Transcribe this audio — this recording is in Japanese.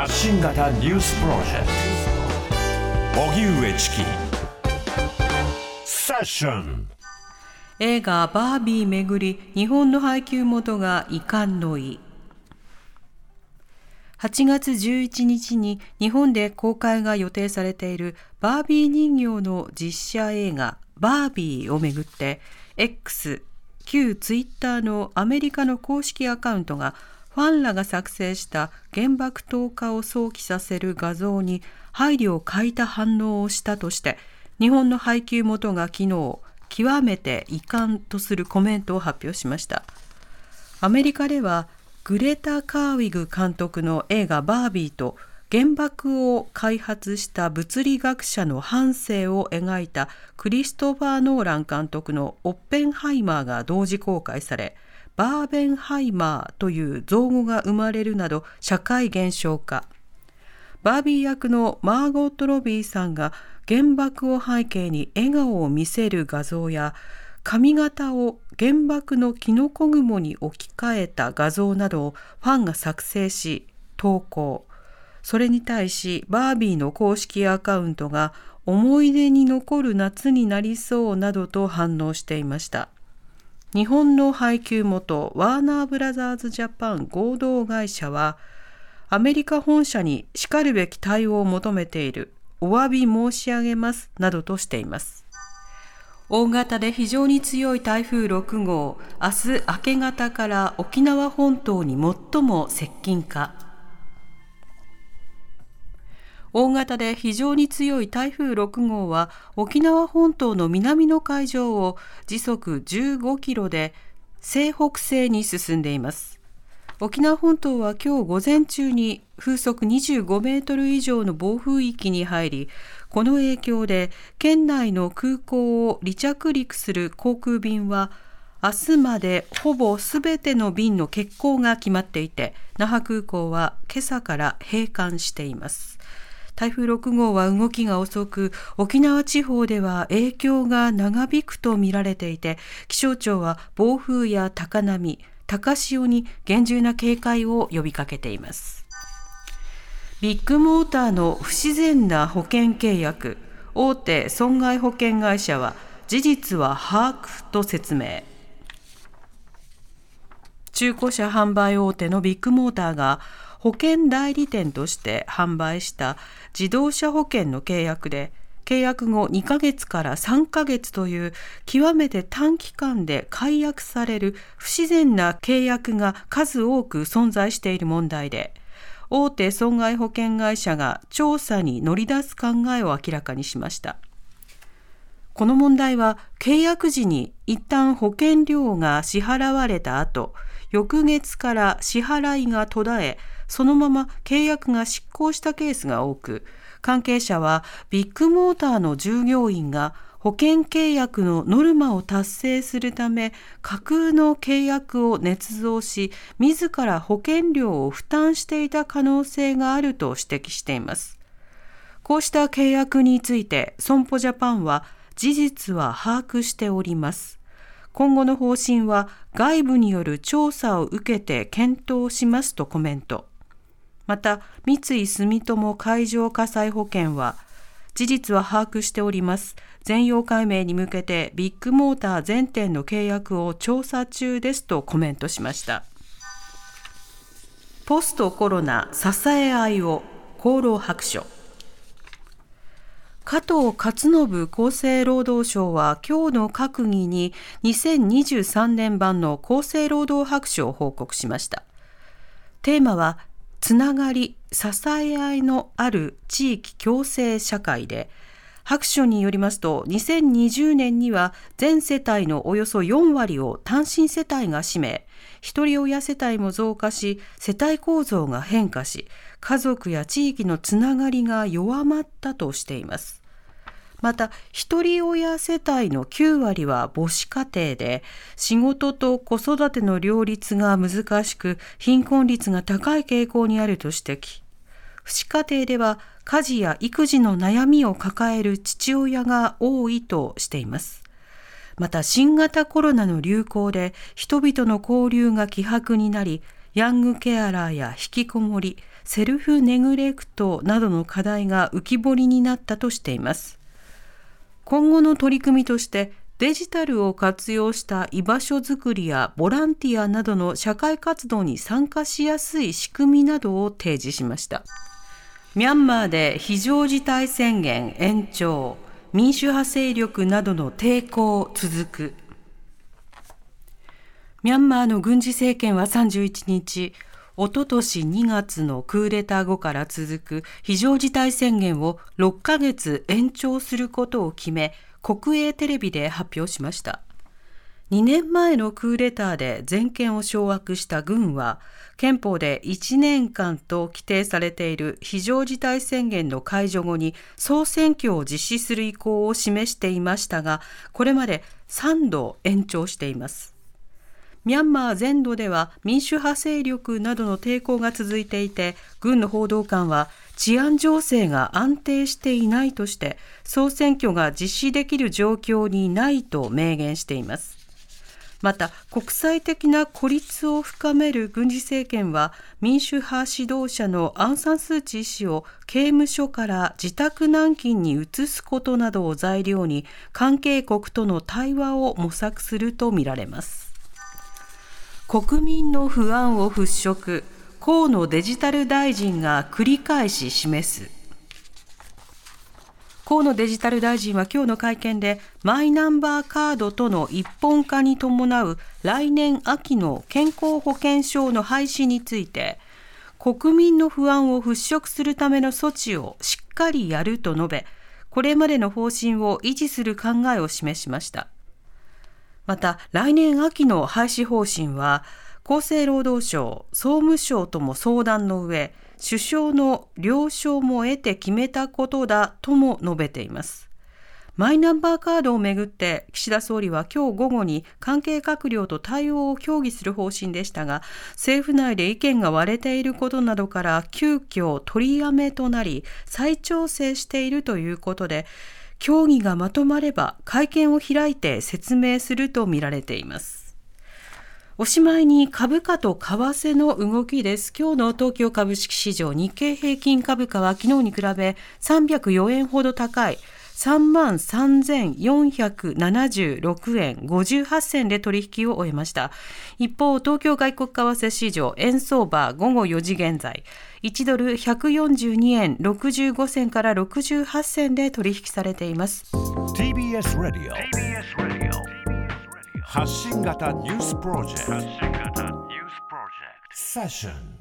発信型ニュースプロジェクト。荻上チキ。セッション。映画バービーめぐり日本の配給元が遺憾の意。8月11日に日本で公開が予定されているバービー人形の実写映画バービーをめぐって X 旧ツイッターのアメリカの公式アカウントがファンらが作成した原爆投下を想起させる画像に配慮を欠いた反応をしたとして日本の配給元が昨日極めて遺憾とするコメントを発表しました。アメリカではグレタ・カーウィグ監督の映画バービーと原爆を開発した物理学者の半生を描いたクリストファー・ノーラン監督のオッペンハイマーが同時公開されバーベンハイマーという造語が生まれるなど社会現象化バービー役のマーゴット・ロビーさんが原爆を背景に笑顔を見せる画像や髪型を原爆のキノコ雲に置き換えた画像などをファンが作成し投稿それに対しバービーの公式アカウントが思い出に残る夏になりそうなどと反応していました。日本の配給元ワーナーブラザーズジャパン合同会社はアメリカ本社にしかるべき対応を求めているお詫び申し上げますなどとしています。大型で非常に強い台風6号、明日明け方から沖縄本島に最も接近か。大型で非常に強い台風6号は沖縄本島の南の海上を時速15キロで西北西に進んでいます。沖縄本島は今日午前中に風速25メートル以上の暴風域に入りこの影響で県内の空港を離着陸する航空便は明日までほぼすべての便の欠航が決まっていて那覇空港は今朝から閉館しています。台風6号は動きが遅く沖縄地方では影響が長引くとみられていて気象庁は暴風や高波高潮に厳重な警戒を呼びかけています。ビッグモーターの不自然な保険契約大手損害保険会社は事実は把握と説明。中古車販売大手のビッグモーターが保険代理店として販売した自動車保険の契約で契約後2ヶ月から3ヶ月という極めて短期間で解約される不自然な契約が数多く存在している問題で大手損害保険会社が調査に乗り出す考えを明らかにしました。この問題は契約時に一旦保険料が支払われた後、翌月から支払いが途絶え、そのまま契約が失効したケースが多く、関係者はビッグモーターの従業員が保険契約のノルマを達成するため架空の契約を捏造し自ら保険料を負担していた可能性があると指摘しています。こうした契約について損保ジャパンは事実は把握しております。今後の方針は外部による調査を受けて検討しますとコメント。また三井住友海上火災保険は事実は把握しております。全容解明に向けてビッグモーター全店の契約を調査中ですとコメントしました。ポストコロナ支え合いを厚労白書。加藤勝信厚生労働省は今日の閣議に2023年版の厚生労働白書を報告しました。テーマはつながり、支え合いのある地域共生社会で、白書によりますと、2020年には全世帯のおよそ4割を単身世帯が占め、一人親世帯も増加し、世帯構造が変化し、家族や地域のつながりが弱まったとしています。また一人親世帯の9割は母子家庭で仕事と子育ての両立が難しく貧困率が高い傾向にあると指摘父子家庭では家事や育児の悩みを抱える父親が多いとしていますまた新型コロナの流行で人々の交流が希薄になりヤングケアラーや引きこもり、セルフネグレクトなどの課題が浮き彫りになったとしています。今後の取り組みとしてデジタルを活用した居場所づくりやボランティアなどの社会活動に参加しやすい仕組みなどを提示しました。ミャンマーで非常事態宣言延長、民主派勢力などの抵抗続く。ミャンマーの軍事政権は31日、おととし2月のクーデター後から続く非常事態宣言を6ヶ月延長することを決め、国営テレビで発表しました。2年前のクーデターで全権を掌握した軍は、憲法で1年間と規定されている非常事態宣言の解除後に総選挙を実施する意向を示していましたが、これまで3度延長しています。ミャンマー全土では民主派勢力などの抵抗が続いていて、軍の報道官は治安情勢が安定していないとして、総選挙が実施できる状況にないと明言しています。また国際的な孤立を深める軍事政権は民主派指導者のアン・サン・スー・チー氏を刑務所から自宅軟禁に移すことなどを材料に関係国との対話を模索するとみられます国民の不安を払拭。河野デジタル大臣が繰り返し示す。河野デジタル大臣は今日の会見でマイナンバーカードとの一本化に伴う来年秋の健康保険証の廃止について国民の不安を払拭するための措置をしっかりやると述べこれまでの方針を維持する考えを示しました。また来年秋の廃止方針は厚生労働省、総務省とも相談の上、首相の了承も得て決めたことだとも述べています。マイナンバーカードをめぐって岸田総理は今日午後に関係閣僚と対応を協議する方針でしたが政府内で意見が割れていることなどから急遽取りやめとなり再調整しているということで協議がまとまれば会見を開いて説明するとみられています。おしまいに株価と為替の動きです。今日の東京株式市場日経平均株価は昨日に比べ304円ほど高い3万3476円58銭で取引を終えました。一方、東京外国為替市場円相場午後4時現在、1ドル142円65銭から68銭で取引されています。TBS ラディオ発信型ニュースプロジェクト。セッション